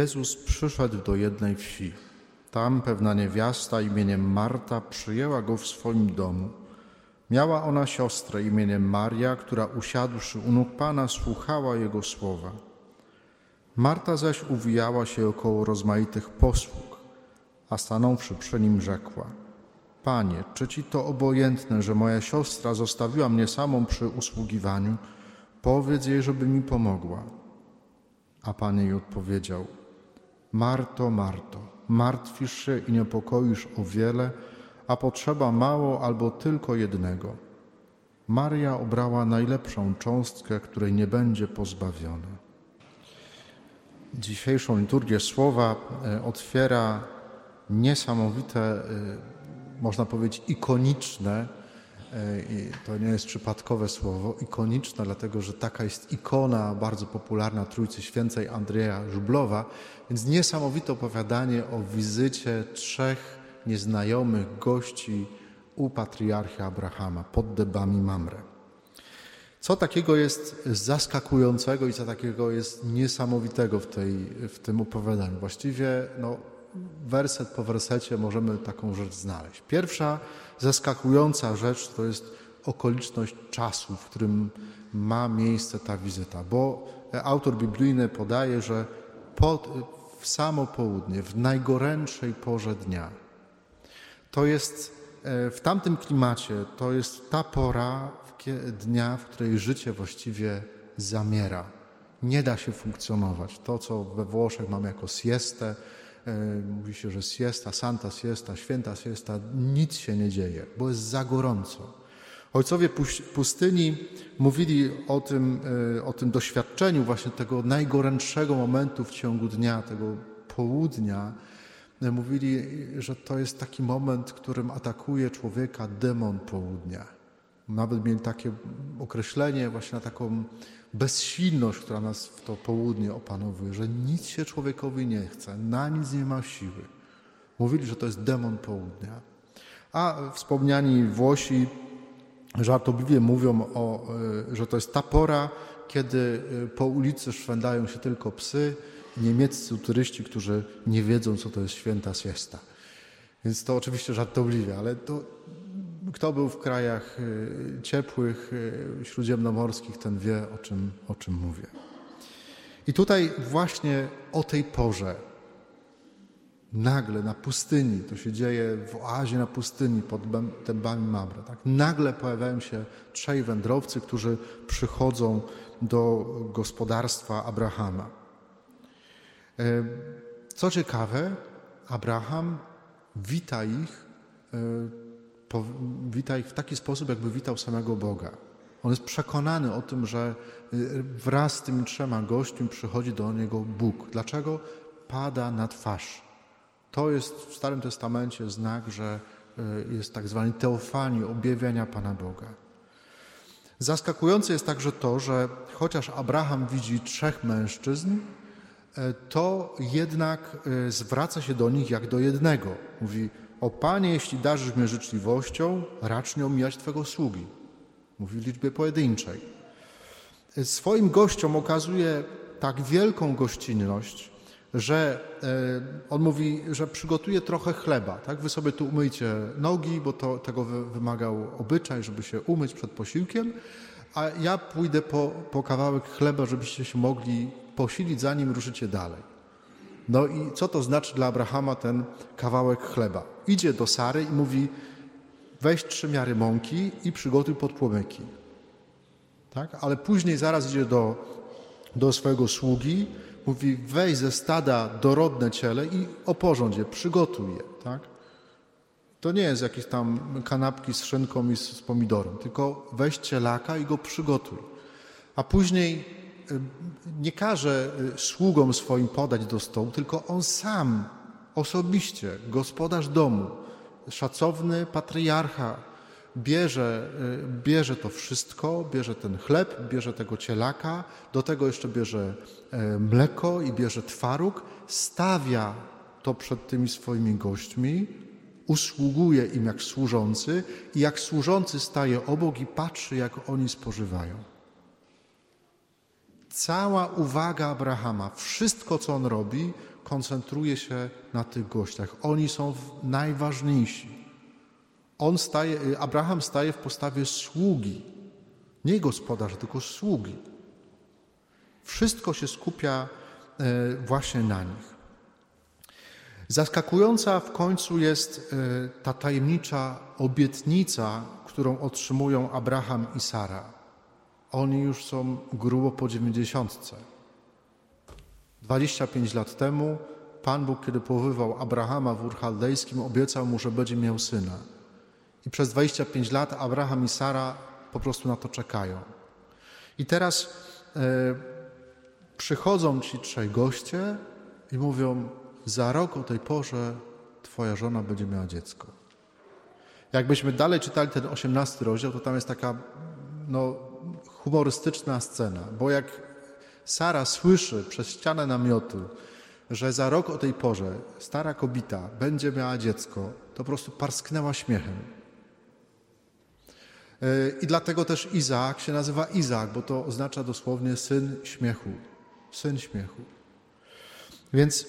Jezus przyszedł do jednej wsi. Tam pewna niewiasta imieniem Marta przyjęła go w swoim domu. Miała ona siostrę imieniem Maria, która usiadłszy u nóg Pana słuchała Jego słowa. Marta zaś uwijała się około rozmaitych posług, a stanąwszy przy nim rzekła Panie, czy Ci to obojętne, że moja siostra zostawiła mnie samą przy usługiwaniu? Powiedz jej, żeby mi pomogła. A Pan jej odpowiedział Marto, Marto, martwisz się i niepokoisz o wiele, a potrzeba mało albo tylko jednego. Maria obrała najlepszą cząstkę, której nie będzie pozbawiona. Dzisiejszą liturgię słowa e, otwiera niesamowite, e, można powiedzieć, ikoniczne, i to nie jest przypadkowe słowo, ikoniczne, dlatego że taka jest ikona bardzo popularna Trójcy Świętej Andrzeja Żublowa, więc niesamowite opowiadanie o wizycie trzech nieznajomych gości u patriarchy Abrahama pod debami Mamre. Co takiego jest zaskakującego i co takiego jest niesamowitego w, tej, w tym opowiadaniu? Właściwie no, werset po wersecie możemy taką rzecz znaleźć. Pierwsza zaskakująca rzecz to jest okoliczność czasu, w którym ma miejsce ta wizyta, bo autor biblijny podaje, że pod, w samo południe, w najgorętszej porze dnia. To jest e, w tamtym klimacie, to jest ta pora dnia, w której życie właściwie zamiera. Nie da się funkcjonować. To, co we Włoszech mamy jako siestę, mówi się, że siesta, santa siesta, święta siesta, nic się nie dzieje, bo jest za gorąco. Ojcowie pustyni mówili o tym, e, o tym doświadczeniu właśnie tego najgorętszego momentu w ciągu dnia, tego południa. E, mówili, że to jest taki moment, którym atakuje człowieka demon południa. Nawet mieli takie określenie właśnie na taką bezsilność, która nas w to południe opanowuje, że nic się człowiekowi nie chce, na nic nie ma siły. Mówili, że to jest demon południa. A wspomniani Włosi żartobliwie mówią, o, e, że to jest ta pora, kiedy e, po ulicy szwędają się tylko psy, niemieccy turyści, którzy nie wiedzą, co to jest święta siesta. Więc to oczywiście żartobliwie, ale to, kto był w krajach e, ciepłych, śródziemnomorskich, ten wie, o czym, o czym mówię. I tutaj właśnie o tej porze Nagle na pustyni, to się dzieje w oazie na pustyni pod dębami Mamre, tak? nagle pojawiają się trzej wędrowcy, którzy przychodzą do gospodarstwa Abrahama. E, co ciekawe, Abraham wita ich, wita ich w taki sposób, jakby witał samego Boga. On jest przekonany o tym, że e, wraz z tymi trzema gośćmi przychodzi do niego Bóg. Dlaczego? Pada na twarz to jest w Starym Testamencie znak, że e, jest tak zwany teofanii, objawienia Pana Boga. Zaskakujące jest także to, że chociaż Abraham widzi trzech mężczyzn, e, to jednak zwraca się do nich jak do jednego. Mówi, o Panie, jeśli darzysz mnie życzliwością, racz nie omijać Twego sługi. Mówi w liczbie pojedynczej. Swoim gościom okazuje tak wielką gościnność, że e, on mówi, że przygotuje trochę chleba. Tak? Wy sobie tu umyjcie nogi, bo to, tego wymagał obyczaj, żeby się umyć przed posiłkiem, a ja pójdę po, po kawałek chleba, żebyście się mogli posilić, zanim ruszycie dalej. No i co to znaczy dla Abrahama ten kawałek chleba? Idzie do Sary i mówi, weź trzy miary mąki i przygotuj podpłomyki. Tak? Ale później zaraz idzie do, do swojego sługi mówi weź ze stada dorodne ciele i oporządź je, przygotuj je. Tak? To nie jest jakieś tam kanapki z szynką i z pomidorem, tylko weź cielaka i go przygotuj. A później nie każe y, sługom swoim podać do stołu, tylko on sam, osobiście, gospodarz domu, szacowny patriarcha, bierze, y, bierze to wszystko, bierze ten chleb, bierze tego cielaka, do tego jeszcze bierze e, mleko i bierze twaróg, stawia to przed tymi swoimi gośćmi, usługuje im jak służący i jak służący staje obok i patrzy, jak oni spożywają. Cała uwaga Abrahama, wszystko co on robi, koncentruje się na tych gościach. Oni są najważniejsi. On staje, Abraham staje w postawie sługi, nie gospodarza, tylko sługi. Wszystko się skupia e, właśnie na nich. Zaskakująca w końcu jest e, ta tajemnicza obietnica, którą otrzymują Abraham i Sara. Oni już są grubo po dziewięćdziesiątce. 25 lat temu Pan Bóg, kiedy powoływał Abrahama w Ur Chaldejskim, obiecał mu, że będzie miał syna. I przez 25 lat Abraham i Sara po prostu na to czekają. I teraz e, przychodzą ci trzej goście i mówią: Za rok o tej porze Twoja żona będzie miała dziecko. Jakbyśmy dalej czytali ten 18 rozdział, to tam jest taka no, humorystyczna scena, bo jak Sara słyszy przez ścianę namiotu, że za rok o tej porze stara kobieta będzie miała dziecko, to po prostu parsknęła śmiechem. E, I dlatego też Izaak się nazywa Izaak, bo to oznacza dosłownie syn śmiechu. Syn śmiechu. Więc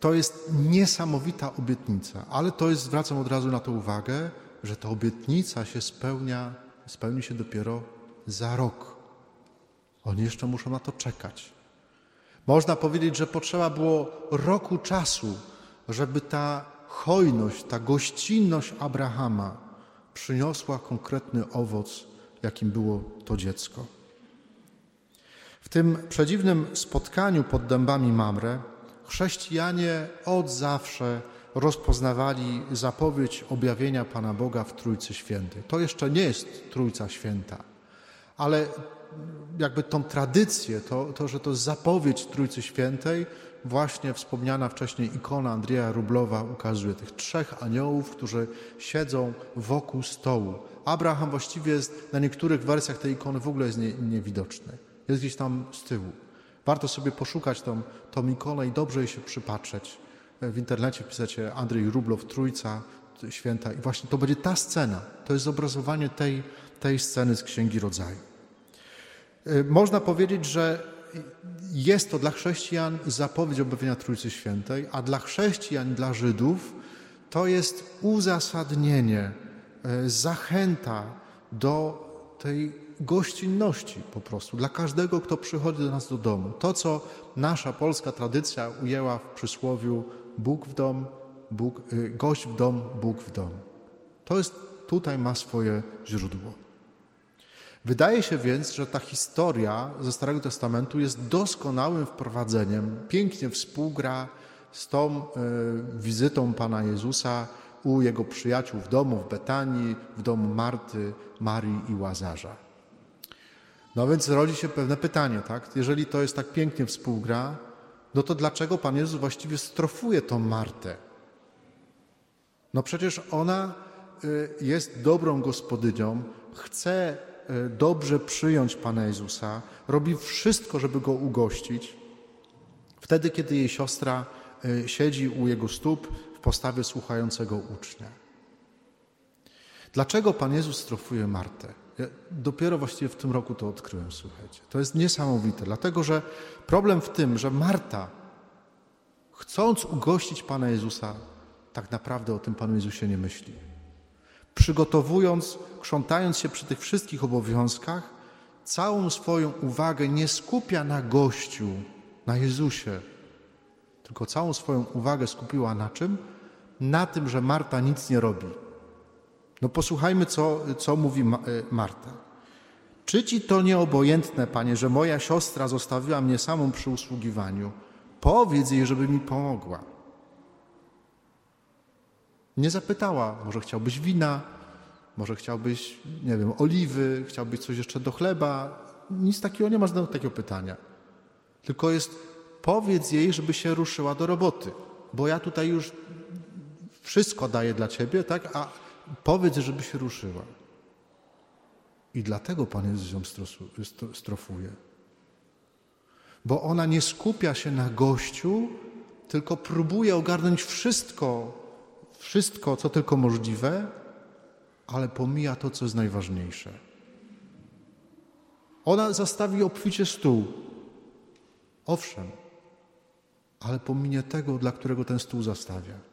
to jest niesamowita obietnica, ale to jest, zwracam od razu na to uwagę, że ta obietnica się spełnia, spełni się dopiero za rok. Oni jeszcze muszą na to czekać. Można powiedzieć, że potrzeba było roku czasu, żeby ta hojność, ta gościnność Abrahama przyniosła konkretny owoc, jakim było to dziecko. W tym przedziwnym spotkaniu pod dębami Mamre chrześcijanie od zawsze rozpoznawali zapowiedź objawienia Pana Boga w Trójcy Świętej. To jeszcze nie jest Trójca Święta, ale jakby tą tradycję, to, to, że to zapowiedź Trójcy Świętej, właśnie wspomniana wcześniej ikona Andrzeja Rublowa ukazuje tych trzech aniołów, którzy siedzą wokół stołu. Abraham właściwie jest na niektórych wersjach tej ikony w ogóle jest nie, niewidoczny. Jest gdzieś tam z tyłu. Warto sobie poszukać tą, tą ikonę i dobrze jej się przypatrzeć. W internecie piszecie Andrzej Rublow, Trójca Święta i właśnie to będzie ta scena. To jest zobrazowanie tej, tej sceny z Księgi Rodzaju. Y, można powiedzieć, że jest to dla chrześcijan zapowiedź objawienia Trójcy Świętej, a dla chrześcijan, dla Żydów to jest uzasadnienie, y, zachęta do tej gościnności po prostu dla każdego, kto przychodzi do nas do domu. To, co nasza polska tradycja ujęła w przysłowiu Bóg w dom, Bóg, y, gość w dom, Bóg w dom. To jest, tutaj ma swoje źródło. Wydaje się więc, że ta historia ze Starego Testamentu jest doskonałym wprowadzeniem, pięknie współgra z tą y, wizytą Pana Jezusa u jego przyjaciół w domu w Betanii, w domu Marty, Marii i Łazarza. No więc rodzi się pewne pytanie, tak? Jeżeli to jest tak pięknie współgra, no to dlaczego Pan Jezus właściwie strofuje tą Martę? No przecież ona y, jest dobrą gospodynią, chce y, dobrze przyjąć Pana Jezusa, robi wszystko, żeby Go ugościć. Wtedy, kiedy jej siostra y, siedzi u Jego stóp w postawie słuchającego ucznia. Dlaczego Pan Jezus strofuje Martę? Ja dopiero właściwie w tym roku to odkryłem, słuchajcie. To jest niesamowite, dlatego że problem w tym, że Marta, chcąc ugościć Pana Jezusa, tak naprawdę o tym Panu Jezusie nie myśli. Przygotowując, krzątając się przy tych wszystkich obowiązkach, całą swoją uwagę nie skupia na gościu, na Jezusie, tylko całą swoją uwagę skupiła na czym? Na tym, że Marta nic nie robi no posłuchajmy, co, co mówi e, Marta. Czy ci to nieobojętne, panie, że moja siostra zostawiła mnie samą przy usługiwaniu? Powiedz jej, żeby mi pomogła. Nie zapytała, może chciałbyś wina, może chciałbyś, nie wiem, oliwy, chciałbyś coś jeszcze do chleba. Nic takiego nie ma żadnego takiego pytania. Tylko jest, powiedz jej, żeby się ruszyła do roboty, bo ja tutaj już wszystko daję dla ciebie, tak? A powiedz, żeby się ruszyła. I dlatego Pan Jezus ją strofuje. Bo ona nie skupia się na gościu, tylko próbuje ogarnąć wszystko, wszystko, co tylko możliwe, ale pomija to, co jest najważniejsze. Ona zastawi obficie stół. Owszem, ale pominie tego, dla którego ten stół zastawia.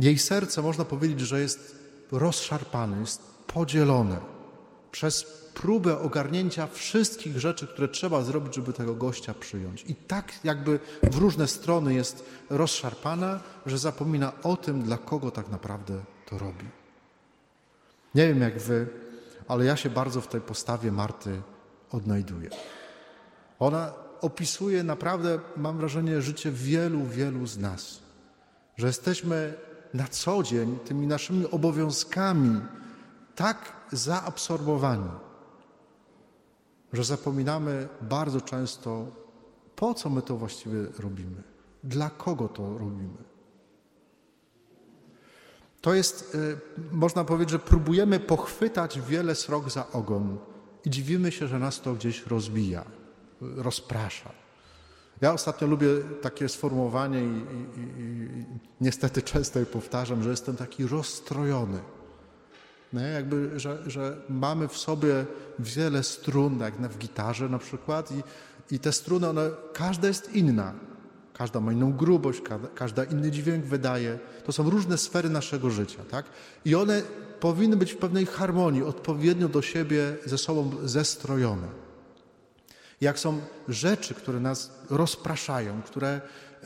Jej serce, można powiedzieć, że jest rozszarpane, jest podzielone przez próbę ogarnięcia wszystkich rzeczy, które trzeba zrobić, żeby tego gościa przyjąć. I tak jakby w różne strony jest rozszarpana, że zapomina o tym, dla kogo tak naprawdę to robi. Nie wiem jak wy, ale ja się bardzo w tej postawie Marty odnajduję. Ona opisuje naprawdę, mam wrażenie, życie wielu, wielu z nas. Że jesteśmy na co dzień tymi naszymi obowiązkami tak zaabsorbowani, że zapominamy bardzo często, po co my to właściwie robimy, dla kogo to robimy. To jest, y, można powiedzieć, że próbujemy pochwytać wiele srok za ogon i dziwimy się, że nas to gdzieś rozbija, rozprasza. Ja ostatnio lubię takie sformułowanie i, i, i niestety często je powtarzam, że jestem taki rozstrojony. Nie? Jakby, że, że mamy w sobie wiele strun, jak w gitarze na przykład i, i te struny, one, każda jest inna. Każda ma inną grubość, każda, każda inny dźwięk wydaje. To są różne sfery naszego życia, tak? I one powinny być w pewnej harmonii, odpowiednio do siebie ze sobą zestrojone. Jak są rzeczy, które nas rozpraszają, które,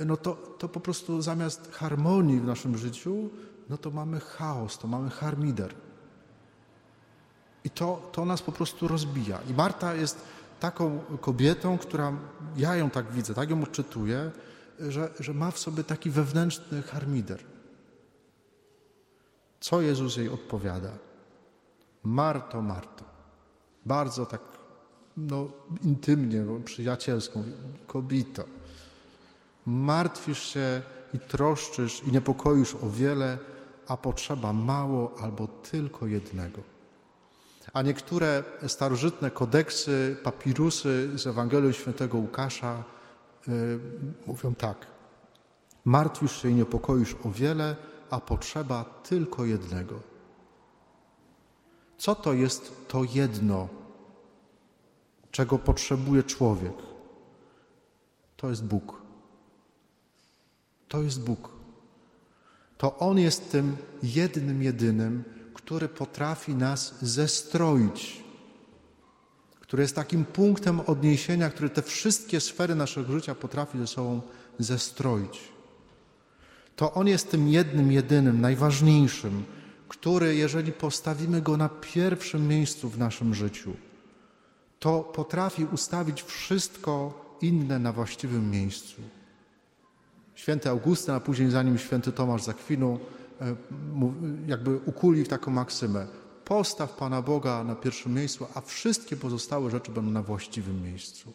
no to, to po prostu zamiast harmonii w naszym życiu, no to mamy chaos, to mamy harmider. I to, to nas po prostu rozbija. I Marta jest taką kobietą, która, ja ją tak widzę, tak ją odczytuję, że, że ma w sobie taki wewnętrzny harmider. Co Jezus jej odpowiada? Marto, Marto. Bardzo tak no, intymnie, przyjacielską. Kobito, martwisz się i troszczysz i niepokoisz o wiele, a potrzeba mało albo tylko jednego. A niektóre starożytne kodeksy, papirusy z Ewangelii Świętego Łukasza yy, mówią tak. Martwisz się i niepokoisz o wiele, a potrzeba tylko jednego. Co to jest to jedno, czego potrzebuje człowiek? To jest Bóg. To jest Bóg. To On jest tym jednym, jedynym, który potrafi nas zestroić, który jest takim punktem odniesienia, który te wszystkie sfery naszego życia potrafi ze sobą zestroić. To On jest tym jednym, jedynym, najważniejszym, który, jeżeli postawimy Go na pierwszym miejscu w naszym życiu, to potrafi ustawić wszystko inne na właściwym miejscu. Święty Augustyn, a później za nim święty Tomasz Zakwinu E, jakby ukuli taką maksymę. Postaw Pana Boga na pierwszym miejscu, a wszystkie pozostałe rzeczy będą na właściwym miejscu.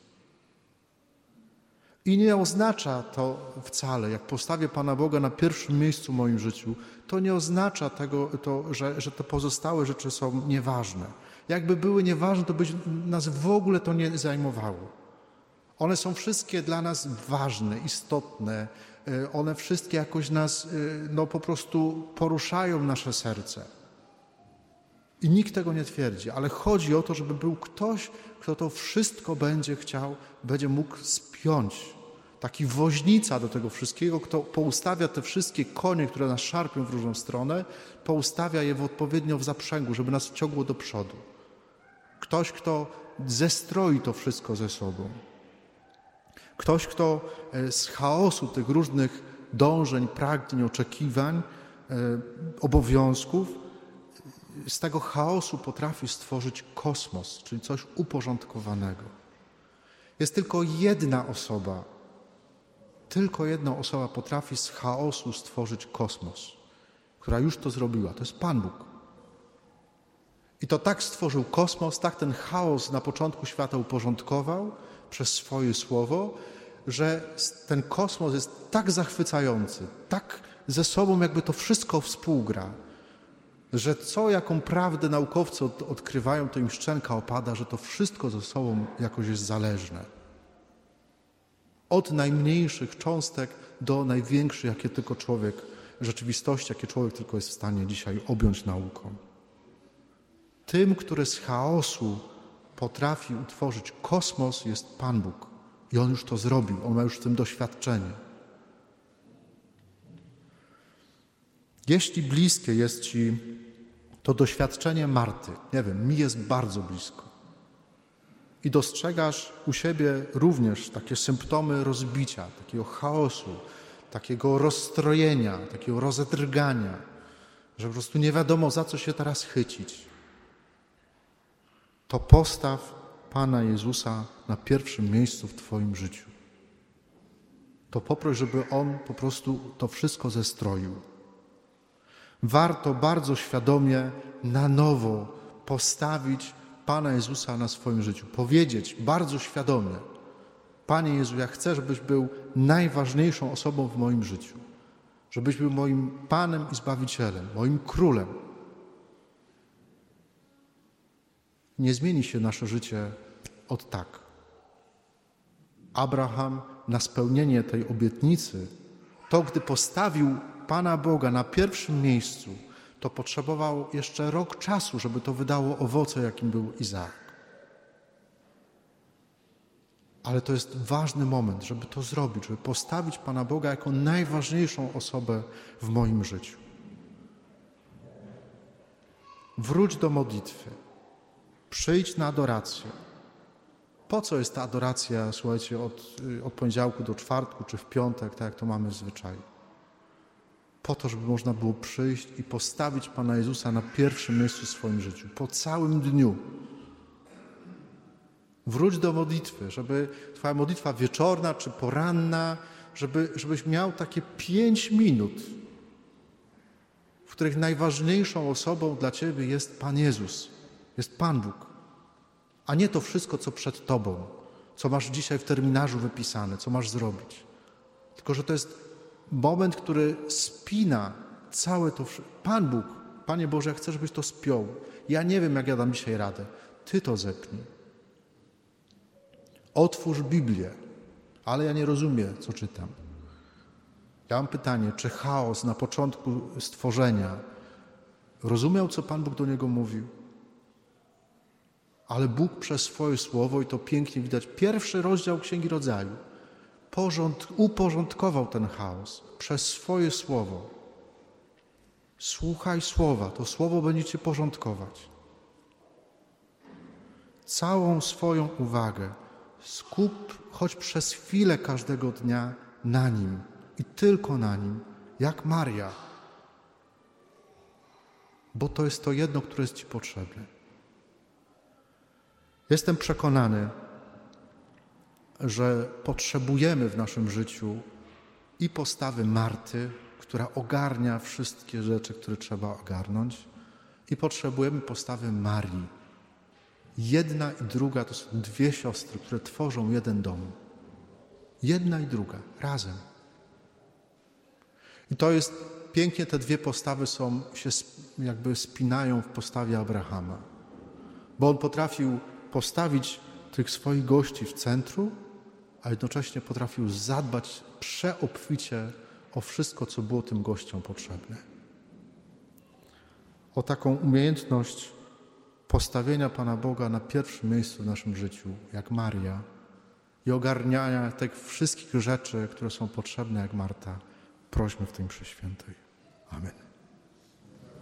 I nie oznacza to wcale, jak postawię Pana Boga na pierwszym miejscu w moim życiu, to nie oznacza tego, to, że, że te pozostałe rzeczy są nieważne. Jakby były nieważne, to by nas w ogóle to nie zajmowało. One są wszystkie dla nas ważne, istotne, E, one wszystkie jakoś nas, e, no po prostu poruszają nasze serce. I nikt tego nie twierdzi, ale chodzi o to, żeby był ktoś, kto to wszystko będzie chciał, będzie mógł spiąć. Taki woźnica do tego wszystkiego, kto poustawia te wszystkie konie, które nas szarpią w różną stronę, poustawia je w odpowiednio w zaprzęgu, żeby nas ciągło do przodu. Ktoś, kto zestroi to wszystko ze sobą. Ktoś, kto e, z chaosu tych różnych dążeń, pragnień, oczekiwań, e, obowiązków, z tego chaosu potrafi stworzyć kosmos, czyli coś uporządkowanego. Jest tylko jedna osoba, tylko jedna osoba potrafi z chaosu stworzyć kosmos, która już to zrobiła. To jest Pan Bóg. I to tak stworzył kosmos, tak ten chaos na początku świata uporządkował, przez swoje słowo, że ten kosmos jest tak zachwycający, tak ze sobą jakby to wszystko współgra, że co jaką prawdę naukowcy od, odkrywają, to im szczęka opada, że to wszystko ze sobą jakoś jest zależne. Od najmniejszych cząstek do największych, jakie tylko człowiek, rzeczywistości, jakie człowiek tylko jest w stanie dzisiaj objąć nauką. Tym, który z chaosu potrafi utworzyć kosmos, jest Pan Bóg. I On już to zrobił, On ma już w tym doświadczenie. Jeśli bliskie jest Ci to doświadczenie Marty, nie wiem, mi jest bardzo blisko, i dostrzegasz u siebie również takie symptomy rozbicia, takiego chaosu, takiego rozstrojenia, takiego rozedrgania, że po prostu nie wiadomo, za co się teraz chycić, to postaw Pana Jezusa na pierwszym miejscu w Twoim życiu. To poproś, żeby On po prostu to wszystko zestroił. Warto bardzo świadomie na nowo postawić Pana Jezusa na swoim życiu. Powiedzieć bardzo świadomie: Panie Jezu, ja chcę, żebyś był najważniejszą osobą w moim życiu. Żebyś był moim Panem i Zbawicielem, moim Królem. Nie zmieni się nasze życie od tak. Abraham na spełnienie tej obietnicy, to gdy postawił Pana Boga na pierwszym miejscu, to potrzebował jeszcze rok czasu, żeby to wydało owoce, jakim był Izaak. Ale to jest ważny moment, żeby to zrobić, żeby postawić Pana Boga jako najważniejszą osobę w moim życiu. Wróć do modlitwy. Przyjdź na adorację. Po co jest ta adoracja, słuchajcie, od, od poniedziałku do czwartku czy w piątek, tak jak to mamy w zwyczaju? po to, żeby można było przyjść i postawić Pana Jezusa na pierwszym miejscu w swoim życiu, po całym dniu. Wróć do modlitwy, żeby Twoja modlitwa wieczorna czy poranna, żeby, żebyś miał takie pięć minut, w których najważniejszą osobą dla Ciebie jest Pan Jezus, jest Pan Bóg, a nie to wszystko, co przed Tobą, co masz dzisiaj w terminarzu wypisane, co masz zrobić. Tylko, że to jest moment, który spina całe to. Pan Bóg, Panie Boże, ja chcę, żebyś to spiął. Ja nie wiem, jak ja dam dzisiaj radę. Ty to zepnij. Otwórz Biblię, ale ja nie rozumiem, co czytam. Ja mam pytanie, czy chaos na początku stworzenia rozumiał, co Pan Bóg do niego mówił? Ale Bóg przez swoje słowo, i to pięknie widać, pierwszy rozdział Księgi Rodzaju, porząd, uporządkował ten chaos przez swoje słowo. Słuchaj słowa, to słowo będzie cię porządkować. Całą swoją uwagę skup choć przez chwilę każdego dnia na nim i tylko na nim, jak Maria. Bo to jest to jedno, które jest Ci potrzebne. Jestem przekonany, że potrzebujemy w naszym życiu i postawy Marty, która ogarnia wszystkie rzeczy, które trzeba ogarnąć, i potrzebujemy postawy Marii. Jedna i druga to są dwie siostry, które tworzą jeden dom. Jedna i druga, razem. I to jest pięknie, te dwie postawy są, się jakby spinają w postawie Abrahama. Bo on potrafił postawić tych swoich gości w centrum, a jednocześnie potrafił zadbać przeobficie o wszystko, co było tym gościom potrzebne. O taką umiejętność postawienia Pana Boga na pierwszym miejscu w naszym życiu, jak Maria, i ogarniania tych wszystkich rzeczy, które są potrzebne, jak Marta, prośmy w tym Przeświętej. Amen.